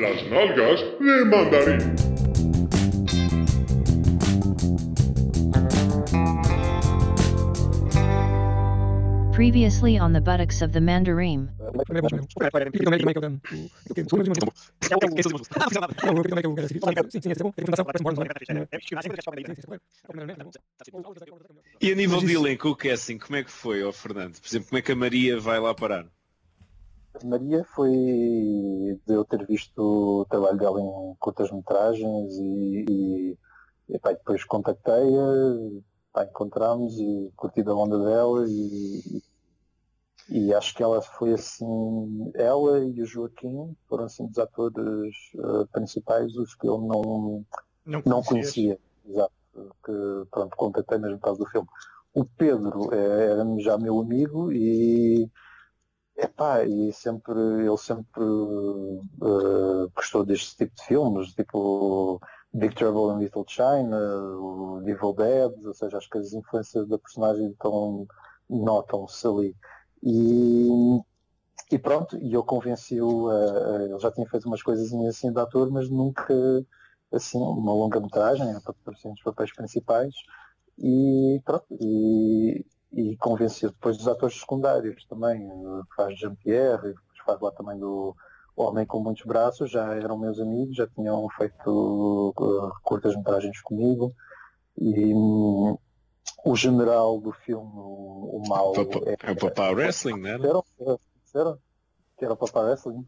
Las nalgas de mandarín. Previously on the buttocks of the mandarin. E a nível de elenco, o casting, como é que foi, ó Fernando? Por exemplo, como é que a Maria vai lá parar? Maria foi de eu ter visto o trabalho dela em curtas-metragens e, e, e pá, depois contactei-a, encontramos e curti da onda dela e, e acho que ela foi assim, ela e o Joaquim foram assim dos atores uh, principais os que eu não, Não, não conhecia, exato, que pronto, contactei mesmo por causa do filme. O Pedro eh, era já meu amigo e epá, e sempre, ele sempre eh, gostou deste tipo de filmes, tipo Big Trouble in Little China, o Evil Dead, ou seja, acho que as influências da personagem estão, notam-se ali. E, e pronto, e eu convenci-o, ele já tinha feito umas coisas assim de ator, mas nunca assim, uma longa-metragem, aparecendo nos papéis principais, e pronto, e, e convenceu depois dos atores secundários também, eh, faz Jean-Pierre, faz lá também do Homem com Muitos Braços, já eram meus amigos, já tinham feito eh, curtas-metragens comigo, e hum, o general do filme, o, o mau, Papa- É o Papá Wrestling, não era? disseram, disseram que era o Papa Wrestling.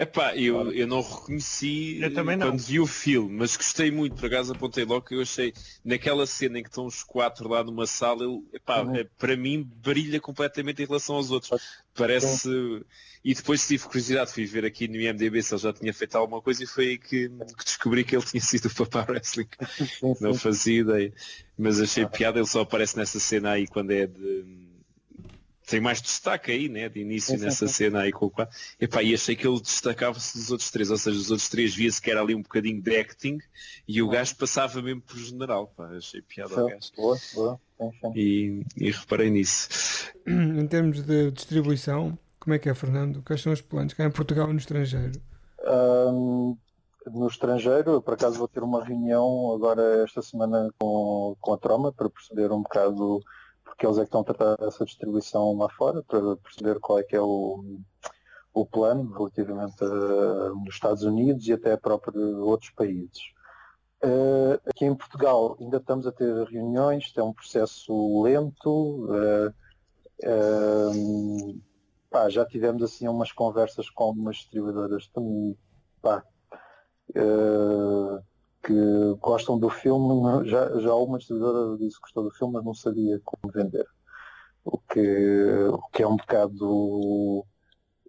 Epá, eu, eu não reconheci Eu também não. quando vi o filme, mas gostei muito, por acaso apontei logo que eu achei, naquela cena em que estão os quatro lá numa sala, ele, epá, Uhum. é, para mim brilha completamente em relação aos outros. Parece. E depois tive curiosidade, fui ver aqui no IMDB se ele já tinha feito alguma coisa e foi aí que, que descobri que ele tinha sido o Papá Wrestling. Não fazia ideia. Mas achei piada, ele só aparece nessa cena aí quando é de. Tem mais destaque aí, né? De início nessa cena aí com o quadro. Epá, e achei que ele destacava-se dos outros três, ou seja, os outros três via-se que era ali um bocadinho de acting e o gajo passava mesmo por general. Pá, achei piada ao gajo. boa, boa. E, e reparei nisso. Em termos de distribuição, como é que é, Fernando? Quais são os planos? Cá em Portugal e no estrangeiro? Ahm, no estrangeiro, eu por acaso vou ter uma reunião agora esta semana com, com a Troma para perceber um bocado porque eles é que estão a tratar dessa distribuição lá fora, para perceber qual é que é o, o plano relativamente a, nos Estados Unidos e até próprio outros países. Ah, aqui em Portugal ainda estamos a ter reuniões, é um processo lento. ah, ahm, pá, já tivemos assim umas conversas com algumas distribuidoras também, pá, eh, que gostam do filme, não- já, já uma distribuidora disse que gostou do filme, mas não sabia como vender. O que, o que é um bocado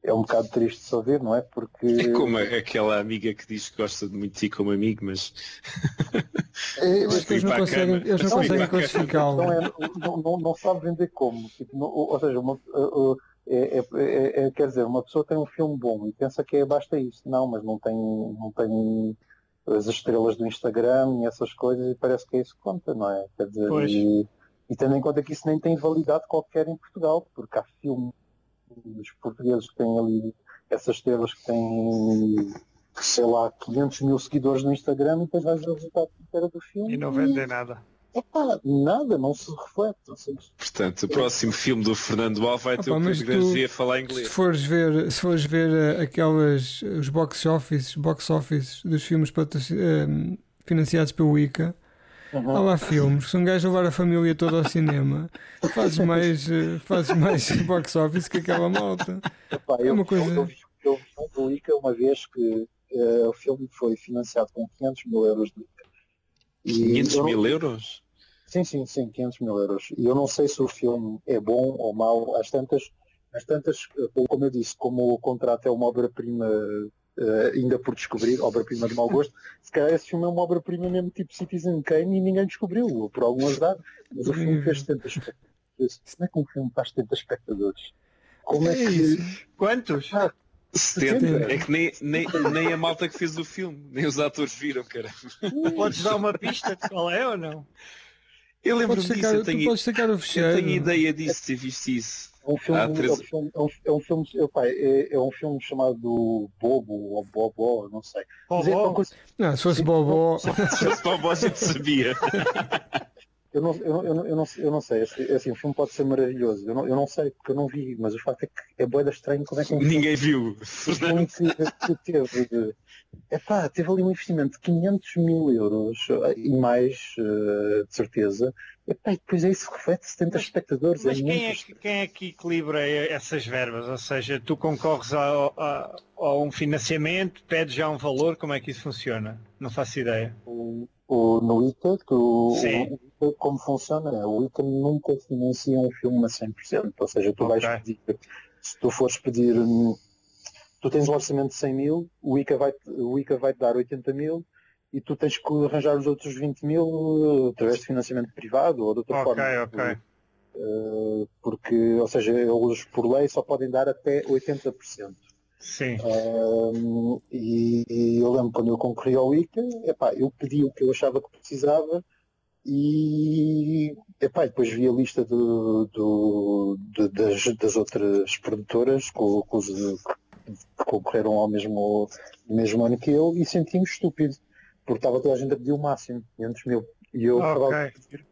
é um bocado triste de se ouvir, não é? Porque É como aquela amiga que diz que gosta de muito de ti como amigo, mas. É, que eles não conseguem, eles não Não, conseguem classificá-lo. não, é, não, não, não sabe vender como. Tipo, não- ou seja, uma, é, é- é- é- quer dizer, uma pessoa tem um filme bom e pensa que é basta isso. Não, mas não tem, não tem as estrelas do Instagram e essas coisas e parece que é isso que conta, não é? Quer dizer, Pois. e, e tendo em conta que isso nem tem validade qualquer em Portugal, porque há filmes portugueses que têm ali essas estrelas que têm sei lá, 500 mil seguidores no Instagram e depois vais ver o resultado era do filme E não vendem nada. Epá, nada, não se reflete. seja, Portanto, o próximo filme do Fernando Al vai ter o Granger a falar Se inglês. fores ver, se fores ver eh, aquelas, os box offices, box office dos filmes patroci- eh, financiados pelo ICA, Uhum. há lá filmes, se um gajo levar a família toda ao cinema, fazes mais, eh, fazes mais box office que aquela malta. Epá, É eu, uma coisa- eu, eu, eu vi do ICA uma vez que eh, o filme foi financiado com 500 mil euros do ICA. E 500 eu não- mil euros? Sim, sim, sim, 500 mil euros. E eu não sei se o filme é bom ou mau. Às tantas, às tantas eh, como eu disse, como o contrato é uma obra-prima eh, ainda por descobrir, obra-prima de mau gosto, se calhar esse filme é uma obra-prima mesmo tipo Citizen Kane e ninguém descobriu, por algum azar. Mas o filme fez 70 espectadores. Se não é que um filme faz 70 espectadores? Como é que... Quantos? Ah, 70. É que nem, nem, nem a malta que fez o filme, nem os atores viram, cara. Podes dar uma pista de qual é ou não? Eu lembro-me disso, sacar, eu tenho, podes sacar o eu tenho ideia disso, ter visto isso. É um filme, Há é três- um filme, é um, é um filme, é, é um filme chamado Bobo ou Bobó, não sei. É Bobó? Não, se fosse Bobó. Se fosse para a gente sabia. eu, não, eu, eu, não, eu, não, eu não sei, assim, assim, o filme pode ser maravilhoso, eu não, eu não sei, porque eu não vi, mas o facto é que é boeda estranho como é que um filme Ninguém viu. filme que, que teve, de- epá, teve ali um investimento de 500 mil euros eh, e mais, eh, de certeza, epá, e depois é isso que reflete 70 espectadores. Mas é quem é, que, quem é que equilibra essas verbas? Ou seja, tu concorres a, a- a um financiamento, pedes já um valor, como é que isso funciona? Não faço ideia. o, o, no o, Sim. o Como funciona, o ICA nunca financia um filme a 100%, ou seja, tu vais Ok. pedir, se tu fores pedir, hum, tu tens um orçamento de 100 mil, o ICA vai, o ICA vai te dar 80 mil e tu tens que arranjar os outros 20 mil através de financiamento privado ou de outra Ok, forma. ok. Uh, porque, ou seja, eles por lei só podem dar até 80%. Sim. E, e eu lembro quando eu concorri ao ICA, epá, eu pedi o que eu achava que precisava e epá, depois vi a lista do, do- de- das, das outras produtoras com, com os, que concorreram ao mesmo, mesmo ano que eu e senti-me estúpido, porque estava toda a gente a pedir o máximo, 500 mil, e eu estava Ok. a pedir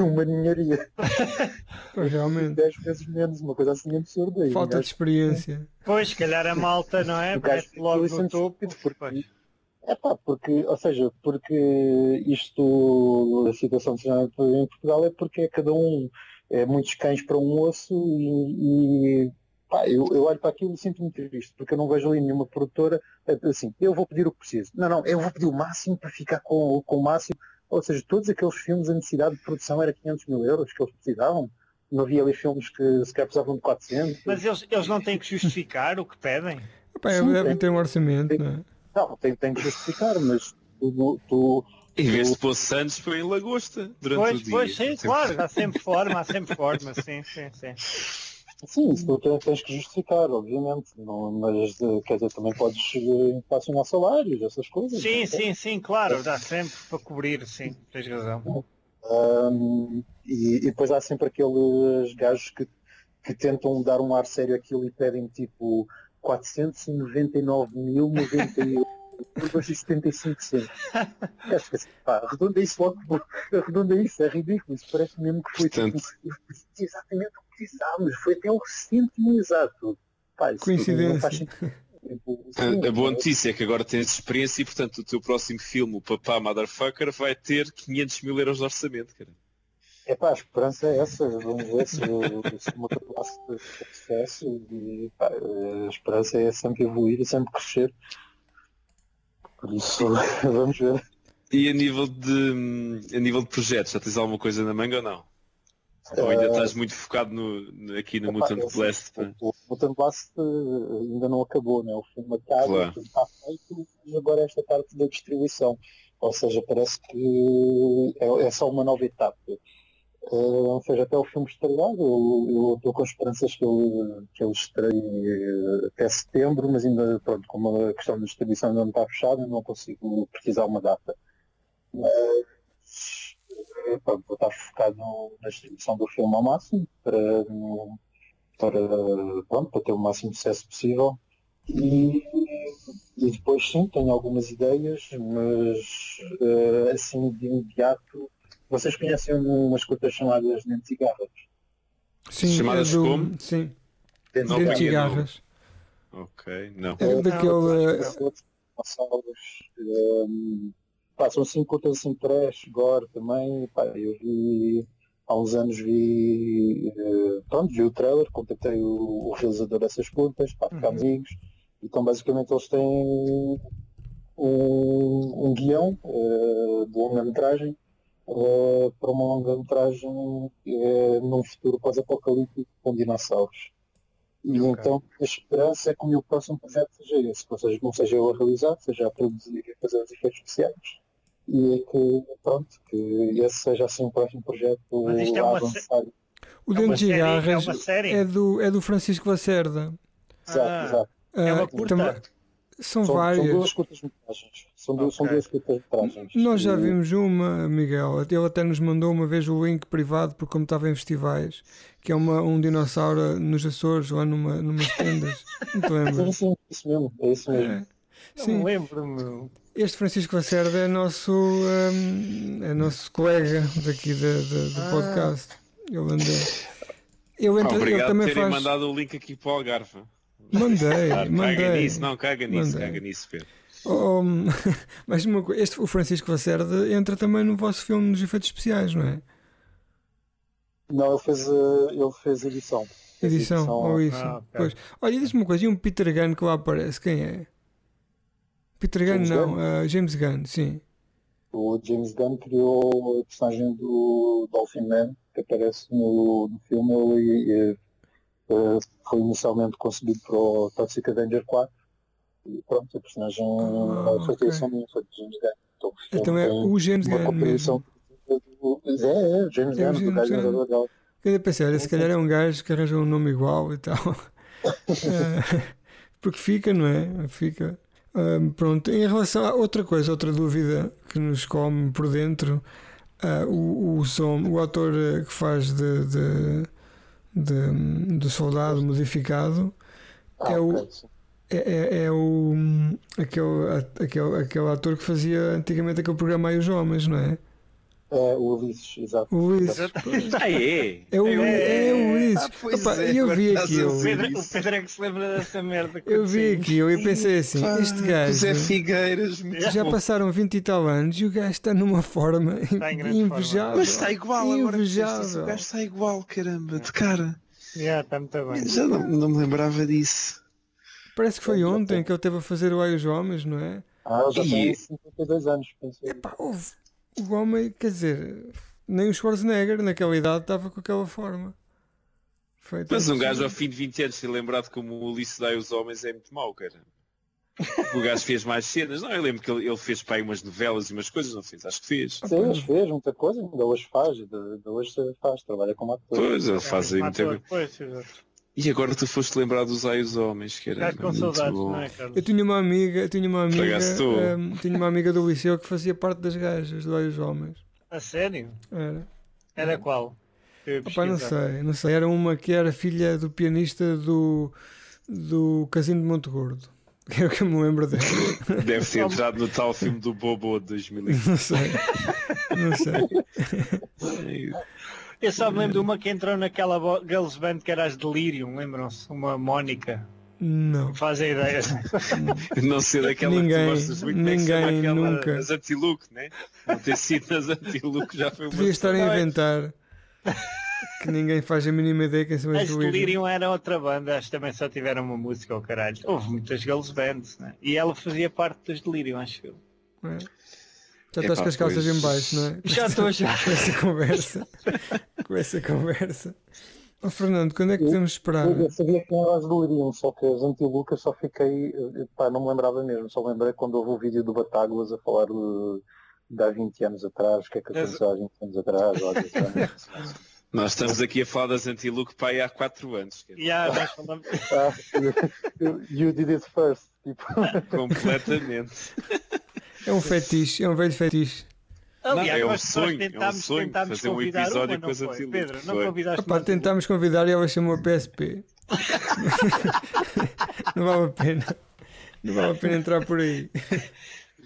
uma ninharia, Pois, realmente. 10 vezes menos, uma coisa assim absurda. Falta de experiência. Pois, se calhar a malta, não é? O gajo Mete logo no topo. porque- Pois. É pá, porque, ou seja, porque isto, a situação de cinema em Portugal é porque é cada um, é muitos cães para um osso e, e pá, eu, eu olho para aquilo e sinto-me triste, porque eu não vejo ali nenhuma produtora eh, assim, eu vou pedir o que preciso. Não, não, eu vou pedir o máximo para ficar com, com o máximo. Ou seja, todos aqueles filmes, a necessidade de produção era 500 mil euros que eles precisavam. Não havia ali filmes que sequer precisavam de 400. Mas eles, eles não têm que justificar o que pedem? Epá, é, Sim, deve tem- ter um orçamento, não é? Não, tem, tem que justificar, mas tu, tu, Em vez de pôr Santos, põe em lagosta durante o Pois, dia. pois, sim, claro, há sempre forma, há sempre forma, sim, sim, sim. Sim, isso tu tens- que justificar, obviamente, não, mas eh, quer dizer, também podes eh, inflacionar salários, essas coisas. Sim, não é? sim, sim, claro, dá sempre para cobrir, sim, tens razão. Ahm, e, e depois há sempre aqueles gajos que, que tentam dar um ar sério àquilo e pedem tipo 499.091,75 centos. Acho que assim, pá, arredonda isso logo, arredonda isso, é ridículo, isso parece mesmo que foi Portanto- tipo, exatamente o que precisávamos, foi até o cêntimo exato. Pá, Coincidência. Tipo, A, a boa é- notícia é que agora tens experiência e, portanto, o teu próximo filme, o Papá Motherfucker, vai ter 500 mil euros de orçamento, cara. É pá, a esperança é essa, vamos ver se, se uma classe de sucesso e pá, a esperança é sempre evoluir e sempre crescer. Por isso, vamos ver. E a nível de a nível de projetos, já tens alguma coisa na manga ou não? Ou ainda Eh, estás muito focado no, aqui no epá, Mutant é assim, Blast? pá? O, o Mutant Blast eh, ainda não acabou, né? o filme acaba, Claro. está feito, mas agora é esta parte da distribuição. Ou seja, parece que é, é só uma nova etapa. Eh, ou seja, até o filme estrear, eu estou com esperanças que ele, que ele estreie eh, até setembro, mas ainda, pronto, como a questão da distribuição ainda não está fechada, não consigo precisar uma data. Mas, eh, pronto, vou estar focado na distribuição do filme ao máximo, para, para, pronto, para ter o máximo sucesso possível. E, e depois sim, tenho algumas ideias, mas assim de imediato. Vocês conhecem umas curtas chamadas Dentes e Garras? Sim, Chamadas é do, como? Sim, Dentes e dentes e apanhei, não. garras. Ok, não. É daquele. Um, pá, são assim curtas assim trash, gore também, pá, eu vi há uns anos vi eh, pronto, vi o trailer, contactei o, o realizador dessas curtas, pá, ficámos Uhum. amigos, então basicamente eles têm um, um guião eh, de longa-metragem eh, para uma longa-metragem eh, num futuro pós-apocalíptico com dinossauros. E Ok. então a esperança é que o meu próximo projeto seja esse, ou seja, não seja eu a realizar, seja a produzir e a fazer os efeitos especiais. E é que, pronto, que esse seja assim o próximo projeto Mas isto é a uma avançar. O É e é Garras série? é do, é do Francisco Lacerda. Exato, Ah. exato. É uma Ah, curta? tam- São, São, várias. são duas curtas-metragens. São, duas- são duas curtas-metragens. Nós já vimos uma, Miguel. Ele até nos mandou uma vez o link privado, porque como estava em festivais, que é uma, um dinossauro nos Açores, lá numa, numas tendas. Não te lembras? sim, é isso mesmo. É isso mesmo. É. Não Sim. me lembro, meu. Este Francisco Lacerda é nosso, hum, é nosso colega daqui da- da- do Ah. podcast. Ele andou. Ele, entra, ele Obrigado por também terem faz. mandado o link aqui para o Algarve. Mandei, caga mandei. nisso, não, caga nisso, Mandei. caga nisso, Pedro. Oh, hum, mas uma coisa, este, o Francisco Lacerda entra também no vosso filme nos efeitos especiais, não é? Não, ele fez, eh, ele fez edição. Fez Edição, ou isso. Ah, ok. Pois. Olha, diz-me uma coisa, e um Peter Gunn que lá aparece, quem é? Peter Gunn James não, Gunn? ah, James Gunn, sim. O James Gunn criou a personagem do Dolphin Man, que aparece no, no filme. Ele eh, foi inicialmente concebido para o Toxic Avenger 4. E pronto, a personagem Ah, não foi ok. criação minha, foi de James Gunn. Então, o filme Então é tem o James Gunn mesmo. É, é, James É o Gunn, do James gajo narrador dela. Eu pensei, olha, se calhar é um gajo que arranja um nome igual e tal. Ah, Porque fica, não é? Fica. Ah, pronto, em relação a outra coisa, outra dúvida que nos come por dentro, ah, o, o, som, o ator eh, que faz de, de, de, de soldado modificado Ah, É o- é, é, é o aquele, aquele, aquele ator que fazia antigamente aquele programa aí os homens, não é? É o Ulisses, exato. O Luís. Ah, é? É o, É, é, o Luís. Ah, Opa, é, eu vi agora aquilo. O. Pedro, o Pedro é que se lembra dessa merda. que Eu vi aquilo e pensei assim, este gajo Zé Figueiras, muito já passaram 20 e tal anos e o gajo está numa forma Está invejável. Mas está igual agora. Invejável. O gajo está igual, caramba, de cara. Já, está muito bem. Já não, não me lembrava disso. Parece que foi ontem que ele teve a fazer o Ai os Homens, não é? Ah, ele já E- tem 52 anos, penso. Epá, houve- o homem, quer dizer, nem o Schwarzenegger naquela idade estava com aquela forma. Foi Mas um gajo ao fim de 20 anos ser lembrado como o Ulisses dá os homens é muito mau, cara. O gajo fez mais cenas. Não, eu lembro que ele, ele fez para aí umas novelas e umas coisas, não fez? Acho que fez. Fez, fez muita coisa, ainda hoje faz, ainda hoje faz, trabalha como ator. Pois, ele faz aí É, muita ator, coisa. E agora tu foste lembrar dos ai os homens, que era Estás com muito saudades, bom. não é, Carlos? Eu tinha uma amiga, eu tinha uma amiga, tudo. hum, tinha uma amiga do liceu que fazia parte das gajas do Ai os Homens. A sério? Era. Era qual? Opa, não sei, não sei. Era uma que era filha do pianista do, do Casino de Monte Gordo. Que é o que eu me lembro dela. Deve ter entrado no tal filme do Bobo de 2000. Não sei. Não sei. Eu só me lembro de uma que entrou naquela girls band que era as Delirium, lembram-se? Uma Mónica. Não. Fazem ideia. Não ser daquela Ninguém- que gostas muito, ninguém aquela nunca. As anti-look, né? Não ter sido nas anti-look já foi uma Podia estar a inventar. Que ninguém faz a mínima ideia quem são As as Delirium. Delirium era outra banda, acho que também só tiveram uma música ao caralho. Houve muitas girls bands, né? E ela fazia parte das Delirium, acho eu. É. Já estás Epá, com as calças pois. em baixo, não é? Já estou já. Com essa conversa. Com essa conversa. Ó Fernando, quando é que podemos esperar? Eu, eu sabia que eram as deliriam, só que as anti-lucas só fiquei, eh, pá, não me lembrava mesmo, só lembrei quando houve o vídeo do Batáguas a falar de, de há 20 anos atrás, o que é que aconteceu há 20 anos atrás, ou há 10 anos. Nós estamos aqui a falar das anti-look para aí há 4 anos. Já, nós falamos. Ah, you- you did it first, tipo, Completamente. É um fetiche, é um velho fetiche. Aliás, é um nós- sonho, é um tentámos- sonho tentámos fazer um convidar episódio uma, com as foi? anti-look. Pedro, não Foi. convidaste uma tentámos convidar e ela chamou a PSP. Não vale a pena. Não vale a pena entrar por aí.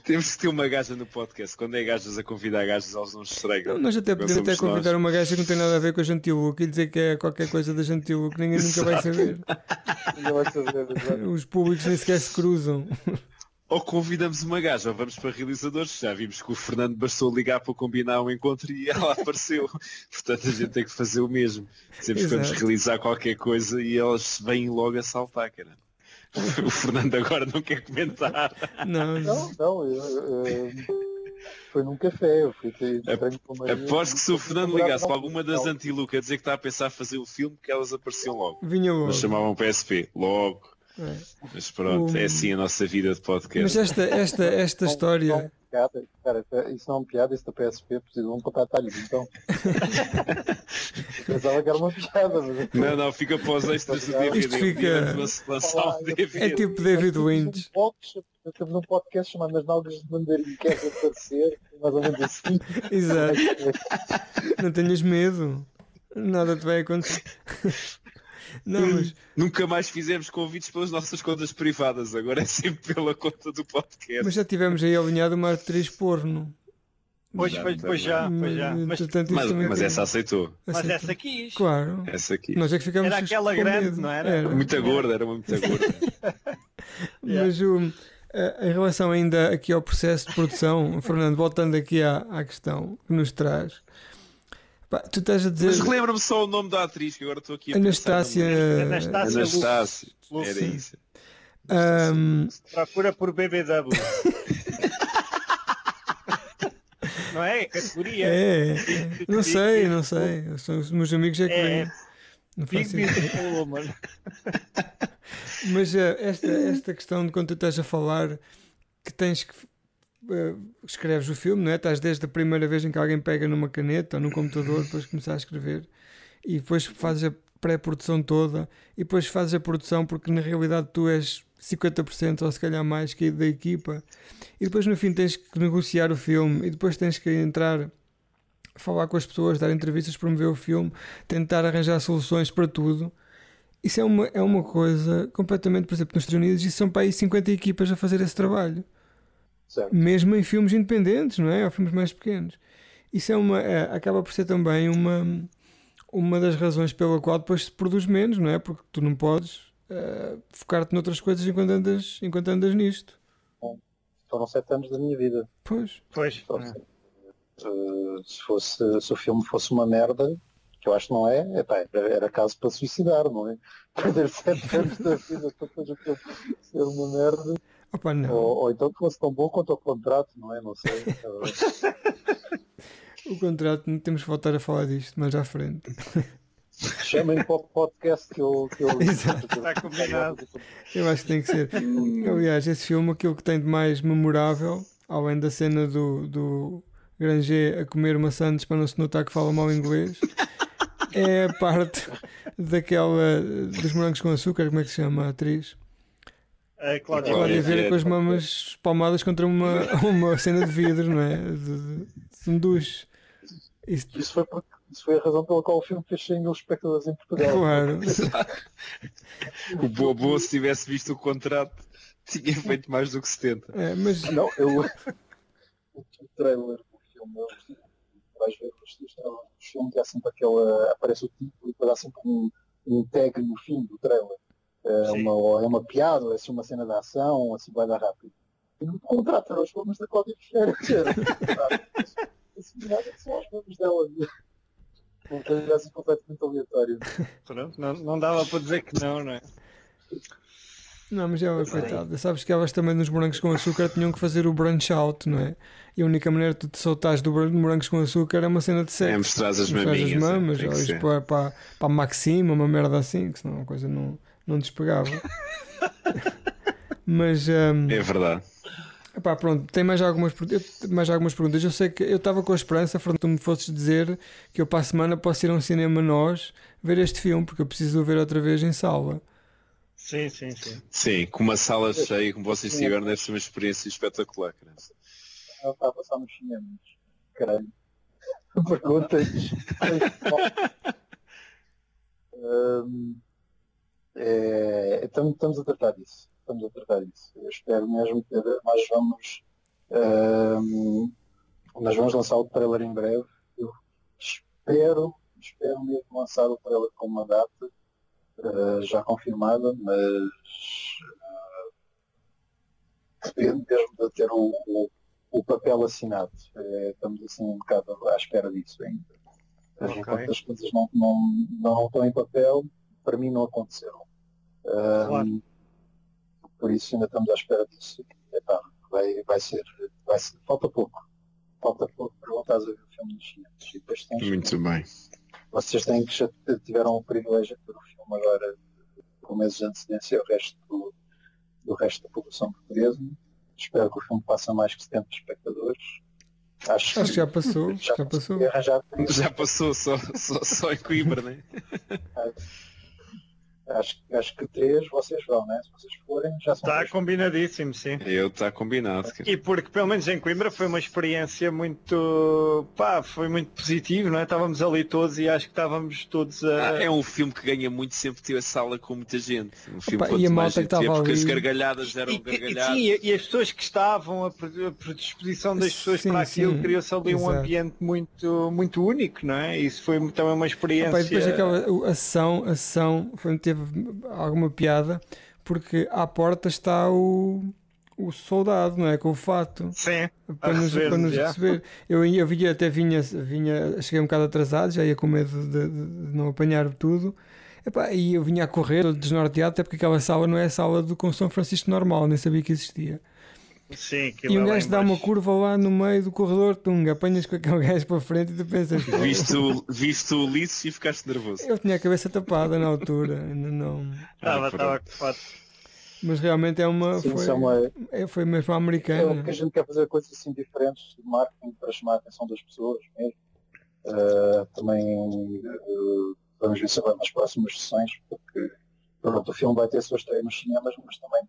Temos que ter uma gaja no podcast. Quando é gajas a convidar gajas, elas não estragam. Não, nós até podemos até convidar nós. uma gaja que não tem nada a ver com a Gentiluk e dizer que é qualquer coisa da Gentiluk, ninguém nunca vai saber. Os públicos nem sequer se cruzam. Ou convidamos uma gaja, ou vamos para realizadores. Já vimos que o Fernando bastou ligar para combinar um encontro e ela apareceu. Portanto, a gente tem que fazer o mesmo. Sempre que vamos Exato. realizar qualquer coisa e elas vêm logo a saltar, cara. O Fernando agora não quer comentar. Não, Não, não, eu, eu- foi num café, eu fui ter treino com uma Aposto que se o Fernando ligasse para alguma das anti-Luca a dizer que está a pensar fazer o filme, que elas apareciam logo. vinha logo. Mas chamavam PSP. Logo. É. Mas pronto, O- é assim a nossa vida de podcast. Mas esta, esta, esta Não- história. não é piada, cara, isso não é uma piada, isso da PSP precisa de um contratar-lhes, então. Pensava que era uma piada, mas. Não, não, fica para os extras do DVD. Isto fica- lançar um DVD. É tipo David Lynch. Temos um podcast chamado As Nalgas de Mandarim, quer aparecer, mais ou menos assim. Exato. Não tenhas medo. Nada te vai acontecer. Não, mas Nunca mais fizemos convites pelas nossas contas privadas, agora é sempre pela conta do podcast. Mas já tivemos aí alinhado uma atriz porno. Pois, Já, pois, pois já, pois já. Mas, isso Mas, mas tem- essa aceitou. mas aceita. essa quis. Claro. Essa aqui. Nós é que ficamos Era aquela grande, medo. não era? Muito gorda, era uma muito gorda. Mas o, a- em relação ainda aqui ao processo de produção, Fernando, voltando aqui à, à questão que nos traz, pá, tu estás a dizer Mas relembra-me só o nome da atriz, que agora estou aqui a Anastácia. Anastácia. Anastácia. Lúcia. Era isso. ahm, Procura por BBW. não é? Categoria. é, não sei, não sei. São os meus amigos é que É, vêm. Não faço. Mas eh, esta, esta questão de quando tu estás a falar que tens que eh, escreves o filme, não é? Estás desde a primeira vez em que alguém pega numa caneta ou num computador, depois começar a escrever e depois fazes a pré-produção toda e depois fazes a produção porque na realidade tu és 50% ou se calhar mais que da equipa e depois no fim tens que negociar o filme e depois tens que entrar falar com as pessoas, dar entrevistas, promover o filme, tentar arranjar soluções para tudo. Isso é uma, é uma coisa completamente, por exemplo, nos Estados Unidos, isso são para aí 50 equipas a fazer esse trabalho. Certo. Mesmo em filmes independentes, não é? Ou filmes mais pequenos. Isso é uma, é, acaba por ser também uma, uma das razões pela qual depois se produz menos, não é? Porque tu não podes eh, focar-te noutras coisas enquanto andas, enquanto andas nisto. Foram sete anos da minha vida. Pois. Pois. Uh, se, fosse, se o filme fosse uma merda, que eu acho que não é, epá, era, era caso para suicidar, não é? Perder sete anos da vida para depois o filme ser uma merda. Opa, não. Ou, ou então que fosse tão bom quanto o contrato, não é? Não sei. O contrato, não temos que voltar a falar disto mais à frente. Chamem para o podcast que eu. Que eu Exato. Está combinado. Eu acho que tem que ser. Aliás, esse filme, aquilo que tem de mais memorável, além da cena do, do Granger a comer maçãs para não se notar que fala mal inglês, é a parte daquela dos morangos com açúcar, como é que se chama a atriz? A Cláudia Cláudia Cláudia Vieira Vieira. com as mamas palmadas contra uma, uma cena de vidro, não é? De, de, um duche. Isso, Isso foi, porque, isso foi a razão pela qual o filme fez 100 mil espectadores em Portugal. claro. O Bobo, se tivesse visto o contrato, tinha feito mais do que 70. É, mas Não, eu. o trailer do filme, eu- vais ver os os trailers do filme, que há sempre aquela. aparece o título e depois há sempre um, um tag no fim do trailer. É Sim. uma, ou é uma piada, ou é assim uma cena de ação, assim vai dar rápido. E no contrato eram os filmes da Cláudia Ferreira. que são os filmes dela. Uma coisa assim completamente aleatória. Pronto, não, não dava para dizer que não, não é? Não, mas ela, coitada, sabes que elas também nos morangos com açúcar tinham que fazer o brunch out, não é? E a única maneira de tu te soltares do morangos com açúcar é uma cena de É sexo. mostrar as Mostrar maminhas. as mamas, é, ou para, para a Maxima, uma merda assim, que senão a coisa não, não despegava. mas, hum, É verdade. epá, pronto, tem mais algumas, eu- mais algumas perguntas. Eu sei que eu estava com a esperança, Fernando, tu me fosses dizer que eu para a semana posso ir a um cinema nós ver este filme, porque eu preciso de o ver outra vez em sala. Sim, sim, sim. Sim, com uma sala cheia, como vocês tiveram, deve ser uma experiência espetacular. cara. Ela está a passar nos cinemas. Caralho. Perguntas. Hum, é, estamos, estamos a tratar disso. Estamos a tratar disso. Eu espero mesmo que nós vamos. hum, nós vamos lançar o trailer em breve. Eu espero, espero mesmo lançar o trailer com uma data eh, já confirmada, mas eh, depende mesmo de ter o, o, o papel assinado. Eh, estamos assim um bocado à espera disso ainda. Mas Ok. enquanto as coisas não, não, não estão em papel, para mim não aconteceram. Claro. Por isso ainda estamos à espera disso. Epá, vai, vai, ser, vai ser. Falta pouco. Falta pouco para voltares a ver o filme nos cinemas. E depois tens, Muito bem. vocês têm que já tiveram o privilégio de ver o filme agora com meses de antecedência o resto do, do resto da população portuguesa. Espero que o filme passe a mais que 70 espectadores. Acho, Acho que já passou, já, já passou. Já passou só, só, só em Coimbra, né? Acho, acho que três vocês vão, né? Se vocês forem, já são Está três. combinadíssimo, sim. Eu está combinado. E porque pelo menos em Coimbra foi uma experiência muito pá, foi muito positivo, não é? Estávamos ali todos e acho que estávamos todos a. Ah, é um filme que ganha muito sempre ter a sala com muita gente. Um filme Opa, e a mais malta gente que estava porque as ali- gargalhadas eram E, e- gargalhadas. sim, e- as pessoas que estavam, a pre- a predisposição das pessoas Sim, para aquilo, criou-se ali um exato. ambiente muito, muito único, não é? Isso foi também uma experiência. Opa, e depois aquela o- a sessão, a sessão foi, teve alguma piada porque à porta está o, o soldado, não é? Com o fato. Sim, para nos, receber-nos, para nos receber. Eu, eu vinha, até vinha, vinha, cheguei um bocado atrasado, já ia com medo de, de- não apanhar tudo. Epá, e eu vinha a correr, desnorteado, até porque aquela sala não é a sala do São Francisco normal, nem sabia que existia. Sim, E é um lá gajo dá uma curva lá no meio do corredor, tunga, apanhas com aquele gajo para frente e tu pensas, "Pô, Viste o, viste o Ulisses e ficaste nervoso. eu tinha a cabeça tapada na altura, ainda não. Estava, estava ocupado. Mas realmente é uma. Sim, Foi, é uma- é- foi mesmo É americana. porque a gente quer fazer coisas assim diferentes de marketing para chamar a atenção das pessoas mesmo. Uh, também uh, vamos ver se agora nas próximas sessões, porque pronto, o filme vai ter a sua estreia nos cinemas, mas também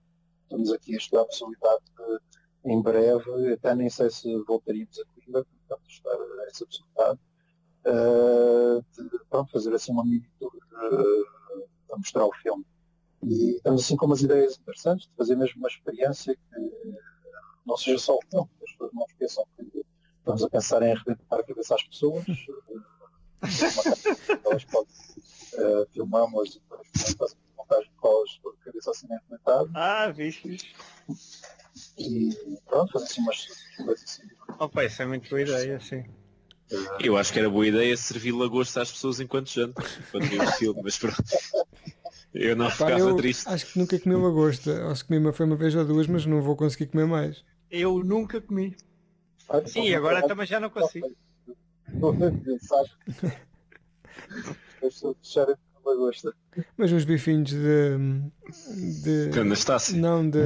estamos aqui a estudar a possibilidade de em breve, até nem sei se voltaríamos a Coimbra, portanto estar essa possibilidade, uh, de pronto, fazer assim uma mini tour uh, para mostrar o filme. E estamos assim com umas ideias interessantes de fazer mesmo uma experiência que não seja só o filme, as pessoas não esqueçam que estamos a pensar em arrebentar a cabeça às pessoas, eh, elas podem eh, filmá-las e depois montagem elas com a cabeça arrebentada Ah, viste? viste. e pronto, fazer assim umas coisas assim. Opa, isso é muito boa ideia, sim. Eu acho que era boa ideia servir lagosta às pessoas enquanto jantam, quando ver o filme, mas pronto. Eu não Pá, ficava eu triste. acho que nunca comi lagosta. Acho que comi uma, foi uma vez ou duas, mas não vou conseguir comer mais. Eu nunca comi. Olha, Sim, agora também já não consigo. Mensagem. As pessoas deixarem de lagosta. Mas uns bifinhos de. de Que Anastácio. não, de.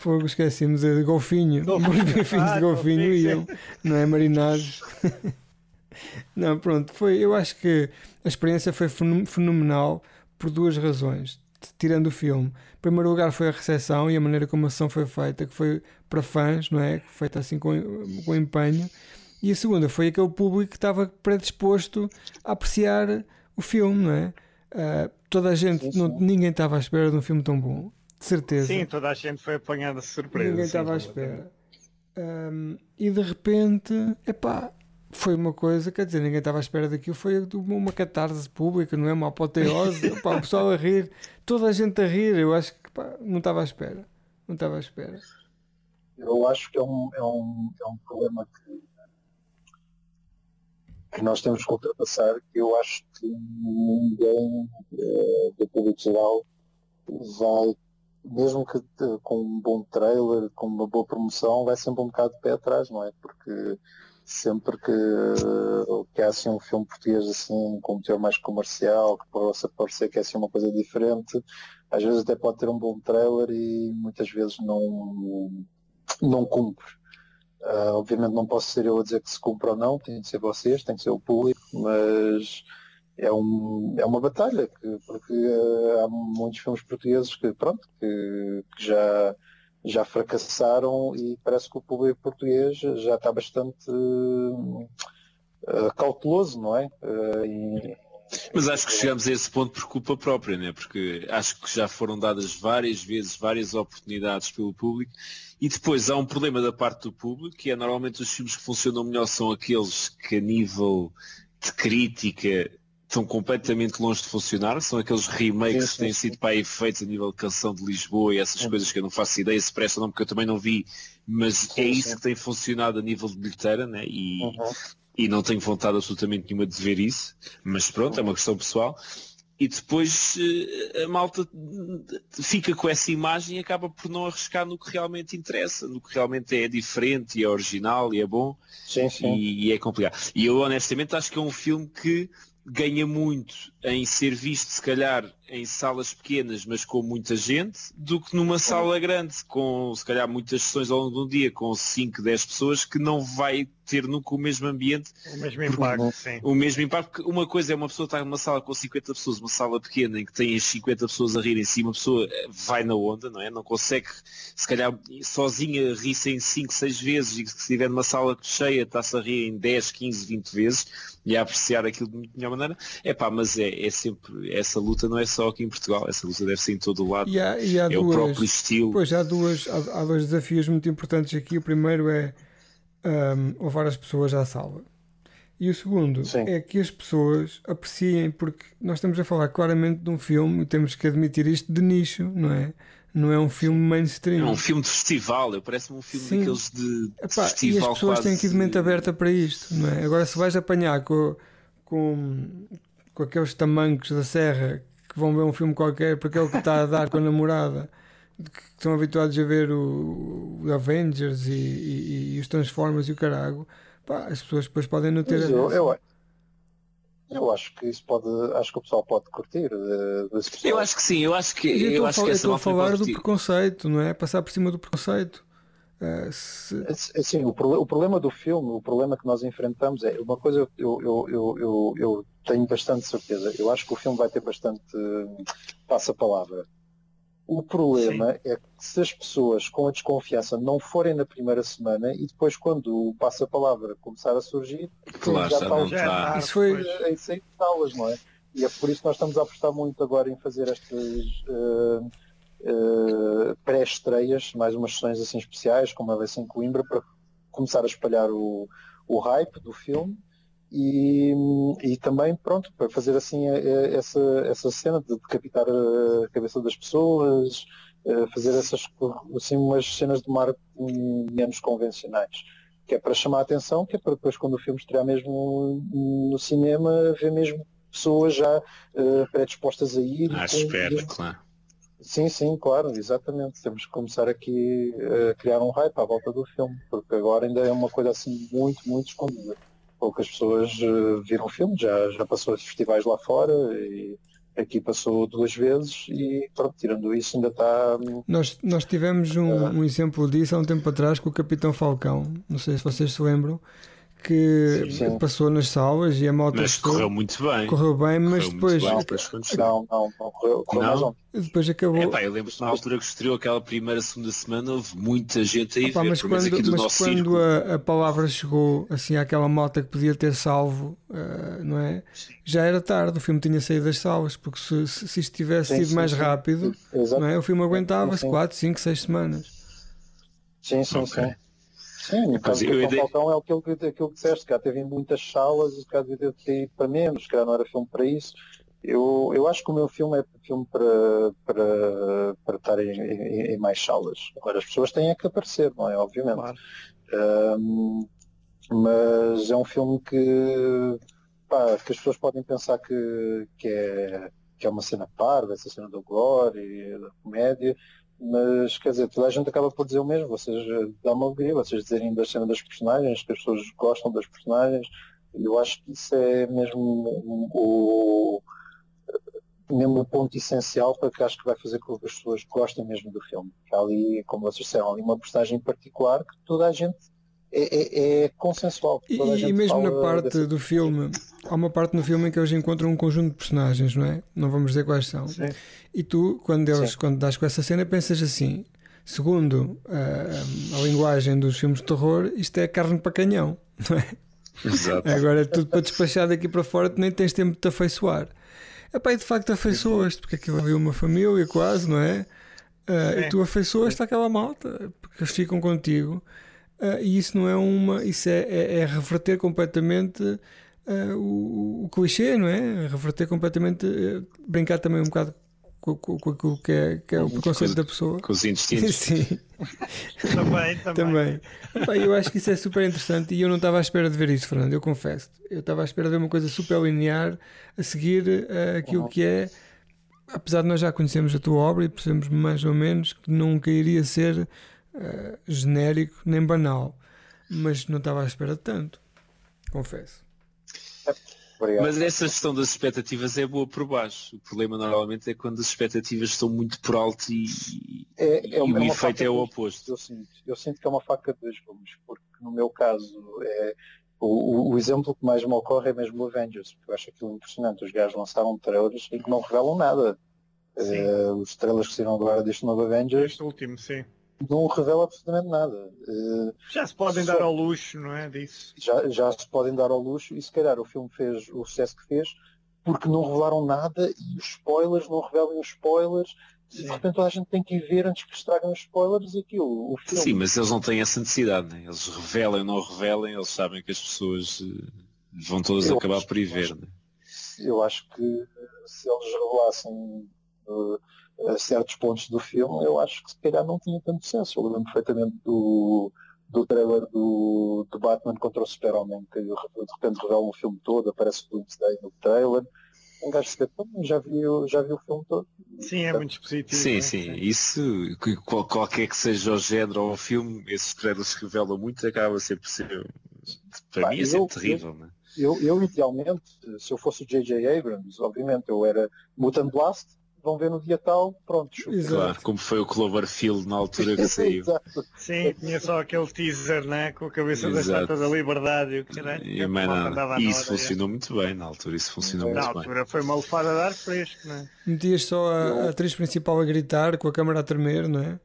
Fogo, esqueci-me de, de golfinho. Golfinho. Uns bifinhos Ah, de golfinho iam, não é? Marinados. não, pronto, foi. Eu acho que a experiência foi feno- fenomenal por duas razões. Tirando o filme. Em primeiro lugar foi a recepção e a maneira como a ação foi feita, que foi para fãs, não é? Feita assim com, com empenho. E a segunda foi aquele público que estava predisposto a apreciar o filme, não é? Ah, toda a gente, Sim, não- sim. ninguém estava à espera de um filme tão bom, de certeza. Sim, toda a gente foi apanhada de surpresa. ninguém estava à espera. Ahm, e de repente, epá, foi uma coisa, quer dizer, ninguém estava à espera daquilo, foi uma catarse pública, não é? Uma apoteose, epá, o pessoal a rir, toda a gente a rir, eu acho que pá, não estava à espera. Não estava à espera. Eu acho que é um, é um, é um problema que, que nós temos que ultrapassar, que eu acho que ninguém eh, do público geral vai, mesmo que com um bom trailer, com uma boa promoção, vai sempre um bocado de pé atrás, não é? Porque sempre que, que há assim um filme português assim, com um teor mais comercial, que possa parecer que é assim uma coisa diferente, às vezes até pode ter um bom trailer e muitas vezes não, não cumpre. Ah, obviamente não posso ser eu a dizer que se cumpre ou não, tem de ser vocês, tem de ser o público, mas é, um, é uma batalha, que, porque ah, há muitos filmes portugueses que, pronto, que, que já, já fracassaram e parece que o público português já está bastante ah, cauteloso, não é? E- Mas acho que chegamos a esse ponto por culpa própria, né? porque acho que já foram dadas várias vezes, várias oportunidades pelo público e depois há um problema da parte do público, que é normalmente os filmes que funcionam melhor são aqueles que a nível de crítica estão completamente longe de funcionar, são aqueles remakes Sim, que têm sim, sido para aí feitos a nível de canção de Lisboa e essas Uhum. coisas que eu não faço ideia se prestam ou não, porque eu também não vi, mas Sim, é isso sim. que tem funcionado a nível de bilheteira, né? e, Uhum. E não tenho vontade absolutamente nenhuma de ver isso, mas pronto, é uma questão pessoal. E depois eh, a malta fica com essa imagem e acaba por não arriscar no que realmente interessa, no que realmente é diferente e é original e é bom Sim, sim. e, e é complicado. E eu honestamente acho que é um filme que ganha muito em ser visto, se calhar, em salas pequenas, mas com muita gente, do que numa sala grande, com se calhar muitas sessões ao longo de um dia, com 5, 10 pessoas, que não vai ter nunca o mesmo ambiente. O mesmo impacto, sim. O mesmo impacto, porque uma coisa é uma pessoa estar numa sala com 50 pessoas, uma sala pequena em que tem as 50 pessoas a rirem em si, uma pessoa vai na onda, não é? Não consegue, se calhar, sozinha rir-se em 5, 6 vezes e se estiver numa sala cheia está-se a rir em 10, 15, 20 vezes e a apreciar aquilo de melhor maneira. É pá, mas é, é sempre, essa luta não é só aqui em Portugal, essa luta deve ser em todo o lado. E há, e há é duas, o próprio estilo. Pois há, duas, há, há dois desafios muito importantes aqui. O primeiro é um, levar as pessoas à sala. E o segundo Sim. é que as pessoas apreciem, porque nós estamos a falar claramente de um filme, e temos que admitir isto, de nicho, não é? Não é um filme mainstream. É um filme de festival, eu parece-me um filme Sim. daqueles de, de Epá, e festival as pessoas quase... têm que ir de mente aberta para isto, não é? Agora, se vais apanhar com, com, com aqueles tamancos da serra que vão ver um filme qualquer porque é o que está a dar com a namorada, que estão habituados a ver o, o Avengers e, e- e os Transformers e o carago, pá, as pessoas depois podem não ter. Eu, eu, eu acho que isso pode. Acho que o pessoal pode curtir. eh. Eu acho que sim, eu acho que, eu eu estou a acho fal- que eu essa estou a falar do preconceito, não é? Passar por cima do preconceito. Ah, se- É- Assim, o, pro- o problema do filme, o problema que nós enfrentamos é uma coisa eu, eu, eu, eu, eu tenho bastante certeza. Eu acho que o filme vai ter bastante eh, passa-palavra. O problema é que se as pessoas com a desconfiança não forem na primeira semana e depois quando o passa-palavra começar a surgir, Claro, já já está Já é está. tarde, Isso foi- em sair de salas, não é? E é por isso que nós estamos a apostar muito agora em fazer estas eh, eh, pré-estreias, mais umas sessões assim especiais, como a vez em Coimbra, para começar a espalhar o, o hype do filme e, e também, pronto, para fazer assim eh, eh, essa, essa cena de decapitar a cabeça das pessoas, fazer essas assim, umas cenas de marketing menos convencionais que é para chamar a atenção, que é para depois quando o filme estrear mesmo no cinema, ver mesmo pessoas já predispostas a ir. À com- espera, claro. Sim, sim, claro, exatamente. Temos que começar aqui a criar um hype à volta do filme, porque agora ainda é uma coisa assim muito, muito escondida. Poucas pessoas eh, viram o filme, já, já passou esses festivais lá fora e aqui passou duas vezes e pronto, tirando isso ainda está hum, Nós, nós tivemos um, um exemplo disso há um tempo atrás com o Capitão Falcão, não sei se vocês se lembram, que Sim, sim. passou nas salas e a malta Mas gostou, correu muito bem. correu bem, mas Correu muito depois, bem, não, não, não correu, correu Não? mais ontem. depois acabou. Epá, eu lembro que na altura que estreou aquela primeira, segunda semana, houve muita gente aí Opa, ver, mas quando, aqui do mas nosso quando a, a palavra chegou assim àquela malta que podia ter salvo, eh, não é? Já era tarde, o filme tinha saído das salas, porque se, se, se isto tivesse Sim, sido mais sim. rápido, não é? o filme aguentava-se Sim. 4, 5, 6 semanas. Sim, sim, Ok. sim. Sim, no Pois, caso eu ainda- Falcão é aquilo que, aquilo que disseste, que já teve muitas salas e calhar devia ter ido para menos, calhar não era filme para isso. Eu, eu acho que o meu filme é filme para, para, para estar em, em- em mais salas. Agora as pessoas têm é que aparecer, não é? Obviamente. Claro. Ahm, mas é um filme que, pá, que as pessoas podem pensar que, que, é, que é uma cena parva, essa cena do gore e da comédia, mas quer dizer, toda a gente acaba por dizer o mesmo, vocês eh, dá uma alegria, vocês dizerem da cena das personagens, que as pessoas gostam das personagens, eu acho que isso é mesmo o, mesmo o ponto essencial para que acho que vai fazer com que as pessoas gostem mesmo do filme. Há ali, como vocês disseram, ali uma personagem em particular que toda a gente é, é, é consensual. E, a e mesmo na parte do filme, há uma parte no filme em que eles encontram um conjunto de personagens, não é? Não vamos dizer quais são. Sim. E tu, quando, eles, Sim. quando dás com essa cena, pensas assim: segundo ah, a linguagem dos filmes de terror, isto é carne para canhão, não é? Exato. Agora é tudo para despachar daqui para fora, tu nem tens tempo de te afeiçoar. Epá, e de facto afeiçoas-te, porque aquilo ali é uma família quase, não é? Ah, e tu afeiçoas-te àquela malta, porque eles ficam contigo. Ah, e isso não é uma. Isso é, é, é reverter completamente ah, o, o clichê, não é? Reverter completamente. eh, brincar também um bocado com, com, com aquilo que é, que é o preconceito da pessoa. Com os intestinos. Sim, Também, também. também. Eu acho que isso é super interessante e eu não estava à espera de ver isso, Fernando, eu confesso. Eu estava à espera de ver uma coisa super linear a seguir eh, aquilo Uhum. que é. Apesar de nós já conhecermos a tua obra e percebemos mais ou menos que nunca iria ser eh, genérico nem banal, mas não estava à espera de tanto, confesso. Obrigado. Mas essa gestão das expectativas é boa por baixo. O problema normalmente é quando as expectativas estão muito por alto e, É, é e uma- o efeito é o oposto. Eu sinto, eu sinto que é uma faca de dois gumes, porque no meu caso é, o, o- o exemplo que mais me ocorre é mesmo o Avengers, porque eu acho aquilo impressionante. Os gajos lançaram trailers em que não revelam nada. Eh, os trailers que saíram agora deste novo Avengers Este último, sim. Não revela absolutamente nada. Eh, Já se podem Só- dar ao luxo, não é? Disso. já, já se podem dar ao luxo e se calhar o filme fez o sucesso que fez porque não revelaram nada e os spoilers não revelam os spoilers e de Sim. repente toda a gente tem que ir ver antes que estraguem os spoilers e aquilo. O filme Sim, mas eles não têm essa necessidade. Né? Eles revelem ou não revelem, eles sabem que as pessoas eh, vão todas Eu acabar por ir eu ver. acho- né? eu acho que se eles revelassem uh, certos pontos do filme, eu acho que se calhar não tinha tanto sucesso. Eu lembro perfeitamente do, do trailer do, do Batman contra o Super-Homem, que de repente revelam o filme todo, aparece o Doomsday no trailer. Um gajo se fica, "Pô, mas já viu, já viu o filme todo. Sim, é muito positivo. Sim, né? sim. Isso, que qual- qualquer que seja o género ou o filme, esses trailers revelam muito, acaba sempre por ser. Para Pá, mim é sempre eu- terrível. Né? Eu, eu idealmente, se eu fosse o J.J. Abrams, obviamente eu era Mutant Blast, vão ver no dia tal, pronto. Claro, como foi o Cloverfield na altura que saiu. Sim, tinha só aquele teaser, né? Com a cabeça da. Estátua da Liberdade e o caralho. E, a mais malta nada. andava à E isso moda, é. funcionou muito bem na altura, isso funcionou Na muito bem. altura foi uma lefada de ar fresco, né? Metias só a, a atriz principal a gritar com a câmera a tremer, não é?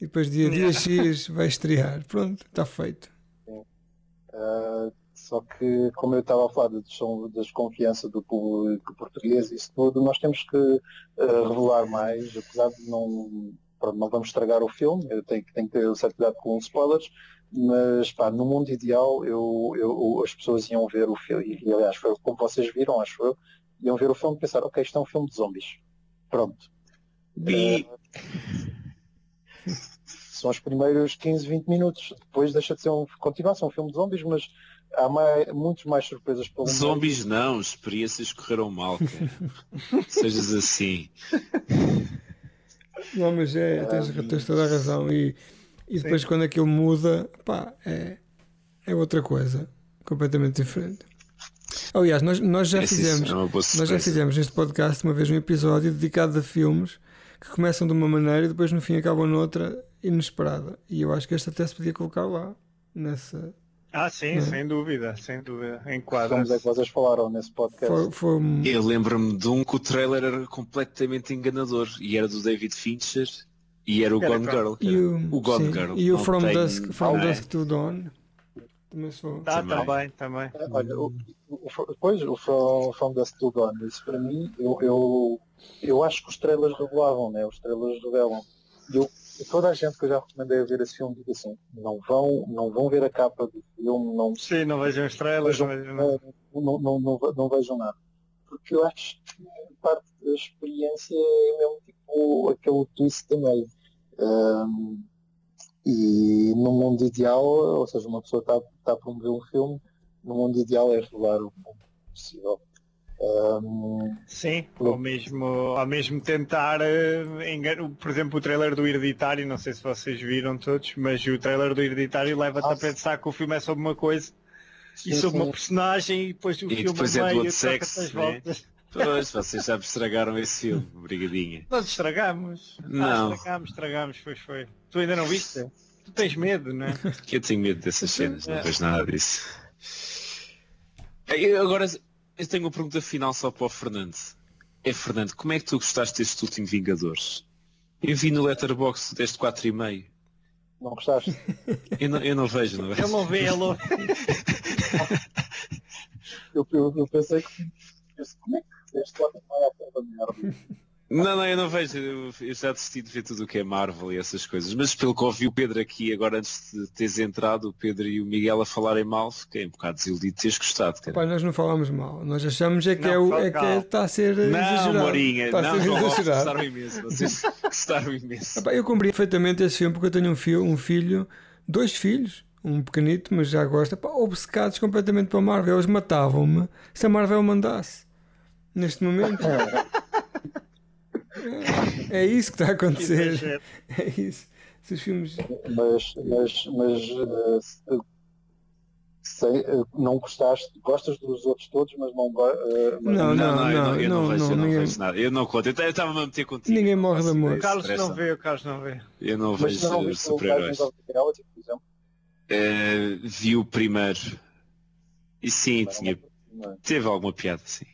E depois dia, dia. X vai estrear. Pronto, está feito. Uh, só que, como eu estava a falar da desconfiança do público português e isso tudo, nós temos que uh, revelar mais, apesar de não, pronto, não vamos estragar o filme, eu tenho, que- tenho que ter certo cuidado com os spoilers, mas pá, no mundo ideal eu, eu- as pessoas iam ver o filme, e aliás foi como vocês viram, acho eu, iam ver o filme e pensar, ok, isto é um filme de zombies. Pronto. Bi- São os primeiros 15, 20 minutos. Depois deixa de ser um. Continua a ser um filme de zombies, mas há mais, muitos mais surpresas pelo. Zombies não, experiências correram mal, cara. Sejas assim. Não, mas é, tens, tens toda a razão. E, e depois quando aquilo muda, pá, é, é outra coisa. Completamente diferente. Aliás, nós, nós já É, sim, fizemos. é Nós já fizemos neste podcast uma vez um episódio dedicado a filmes que começam de uma maneira e depois no fim acabam noutra inesperada. E eu acho que este até se podia colocar lá. Nessa. Ah, sim, sem dúvida, sem dúvida. Filmes é Enquadra-se. que vocês falaram nesse podcast. Foi um- Eu lembro-me de um que o trailer era completamente enganador e era do David Fincher e era o Era Gone? Girl. e o, o Gone sim, Girl. E o From, tem- Dusk, From Ah, é? Dusk to Dawn. Também sou. Ah, Também. também, também. É, Olha, o, o, depois o From, From Dusk Till Dawn, isso para mim, eu, eu, eu acho que os trailers revelavam, né? Os trailers revelam. Eu, e toda a gente que eu já recomendei a ver esse filme diz assim, não vão, não vão ver a capa do filme, não Sim, não vejam estrelas, não vejam, vejam nada. não, não, não, não vejam nada. Porque eu acho que parte da experiência é mesmo tipo aquele twist meio. Ahm, e no mundo ideal, ou seja, uma pessoa está está a promover um filme, no mundo ideal é revelar o possível. Ahm, Sim, ou mesmo, ou mesmo tentar, engan- por exemplo, o trailer do Hereditário, não sei se vocês viram todos, mas o trailer do Hereditário leva-te Ah, a pensar que o filme é sobre uma coisa e sim, sobre sim. uma personagem e depois o E filme depois é do meio outro troca-te sexo, né? voltas. Pois, vocês já me estragaram esse filme, brigadinha. Nós estragamos. Não. Ah, estragamos, estragamos, pois foi. Tu ainda não viste? Tu tens medo, não é? Que eu tenho medo dessas cenas, não É. vejo nada disso. Eu, agora, eu tenho uma pergunta final só para o Fernando. É, Fernando, como é que tu gostaste deste último Vingadores? Eu vi no Letterboxd deste 4,5. Não gostaste? Eu não, eu não vejo, não Ele vejo. não vê, ele não Eu, eu, eu pensei que pensei, como é que este lado vai à porta merda? Não, não, eu não vejo. Eu, eu já desisti de ver tudo o que é Marvel e essas coisas. Mas pelo que ouvi o Pedro aqui, agora antes de teres entrado, o Pedro e o Miguel a falarem mal, fiquei um bocado desiludido de teres gostado, cara. Pá, nós não falamos mal. Nós achamos é que, Não, é o, é que está a ser Não, exagerado. Morinha, Está a não, ser não, exagerado. gostaram imenso. Vocês gostaram imenso. Epá, eu compreendo perfeitamente esse filme porque eu tenho um filho, um filho, dois filhos, um pequenito, mas já gosta, epá, obcecados completamente para a Marvel. Eles matavam-me se a Marvel mandasse. Neste momento. É, é isso que está a acontecer. É isso. Se os filmes. Mas, mas, mas eh, se- Sei, eh, não gostaste, gostas dos outros todos, mas não. eh, mas Não, Não, não, eu não, eu não não, vejo, eu não ninguém- vejo nada. Eu não conto. Eu estava a meter contigo. Ninguém não morre de amor. O Carlos não vê, o Carlos não vê. Eu não Mas vejo não super-heróis. Eh, vi o primeiro. E sim, Mas tinha, não- teve alguma piada, sim.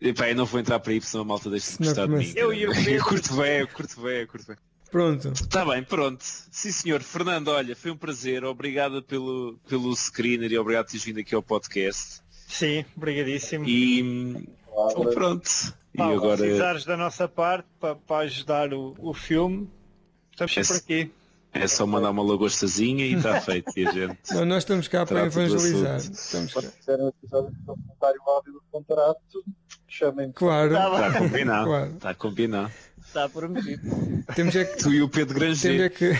Epá, eu não vou entrar para aí, porque senão a malta deixa de gostar de mim. Eu e eu curto bem, eu curto bem, eu curto bem. Pronto. Está bem, pronto. Sim, senhor. Fernando, olha, foi um prazer. Obrigado pelo, pelo screener e obrigado por teres vindo aqui ao podcast. Sim, obrigadíssimo. E, e pronto. E Pá, agora. precisares da nossa parte para ajudar o, o filme, estamos sempre Esse- aqui. É só mandar uma lagostazinha e está feito. E a gente. Não, nós estamos cá para evangelizar. Estamos cá. Fizerem um comentário áudio do contrato, chamem-me. Claro, Tá bem. Está combinado. Claro. Está combinado. Está prometido. temos é que. Tu e o Pedro Temos Granger. é que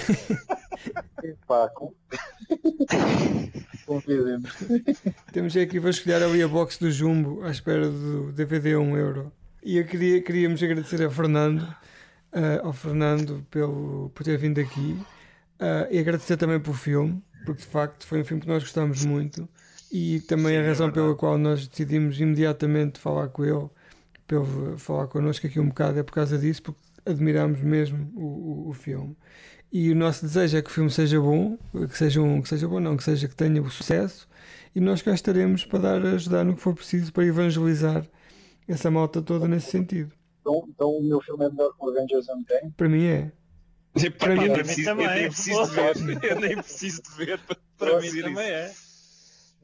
Pá, com... Temos é que vasculhar ali a box do Jumbo à espera do DVD a 1 euro. E eu queria, queríamos agradecer a Fernando, eh, ao Fernando pelo, por ter vindo aqui eh, e agradecer também pelo filme, porque de facto foi um filme que nós gostamos muito e também Sim, a é razão verdade. pela qual nós decidimos imediatamente falar com ele, para ele falar connosco aqui um bocado, é por causa disso, porque admiramos mesmo o, o, o filme. E o nosso desejo é que o filme seja bom, que seja, um, que seja bom, não, que seja que tenha o sucesso, e nós cá estaremos para dar, ajudar no que for preciso para evangelizar essa malta toda nesse sentido. Então, então o meu filme é melhor que o Avengers Endgame. Para mim é. Para eu, mim nem também. preciso, eu nem preciso de ver. Eu nem preciso de ver para, para Para mim também isso. é.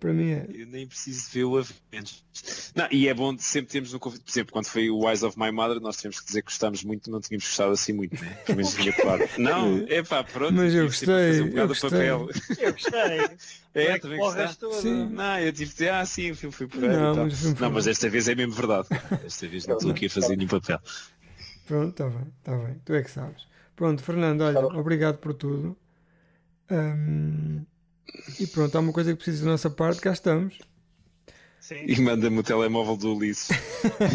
Para mim é. Eu nem preciso de ver o Avengers. Não, e é bom de sempre termos no convite. Por exemplo, quando foi o Eyes of My Mother, nós tínhamos que dizer que gostámos muito, não tínhamos gostado assim muito, né? Pelo menos tinha claro. Não, é pá, pronto. Mas eu sempre a fazer gostei, um bocado eu o papel. Eu gostei. É, que também gostaste? Sim. Não, eu tive de dizer, ah, sim, o filme foi por aí. Não, mas foi não, mas esta vez é mesmo verdade. Esta vez não estou aqui a fazer nenhum papel. Pronto, está bem, está bem. Tu é que sabes. Pronto, Fernando, olha, obrigado por tudo. Ahm, e pronto, há uma coisa que precisa da nossa parte, cá estamos. Sim. E manda-me o telemóvel do Ulisses.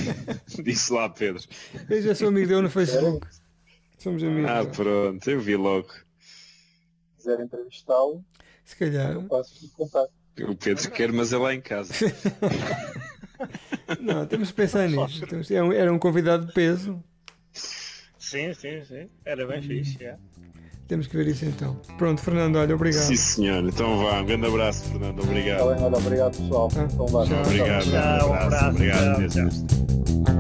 Disse lá, Pedro. Eu já sou amigo dele no Facebook. Somos amigos. Ah, pronto, eu vi logo. Se quiser entrevistá-lo, Se calhar. eu passo o contato. O Pedro quer, mas é lá em casa. Não, temos que pensar nisso. Um- Era um convidado de peso. sim, sim, sim. Era bem fixe. é. Temos que ver isso então. Pronto, Fernando, olha, obrigado. Sim, senhor. Então vá, um grande abraço, Fernando. Obrigado. bem, olha, obrigado pessoal. Tá. Então vá. Tchau. Obrigado, um Tchau, um abraço. abraço, Obrigado tchau, mesmo.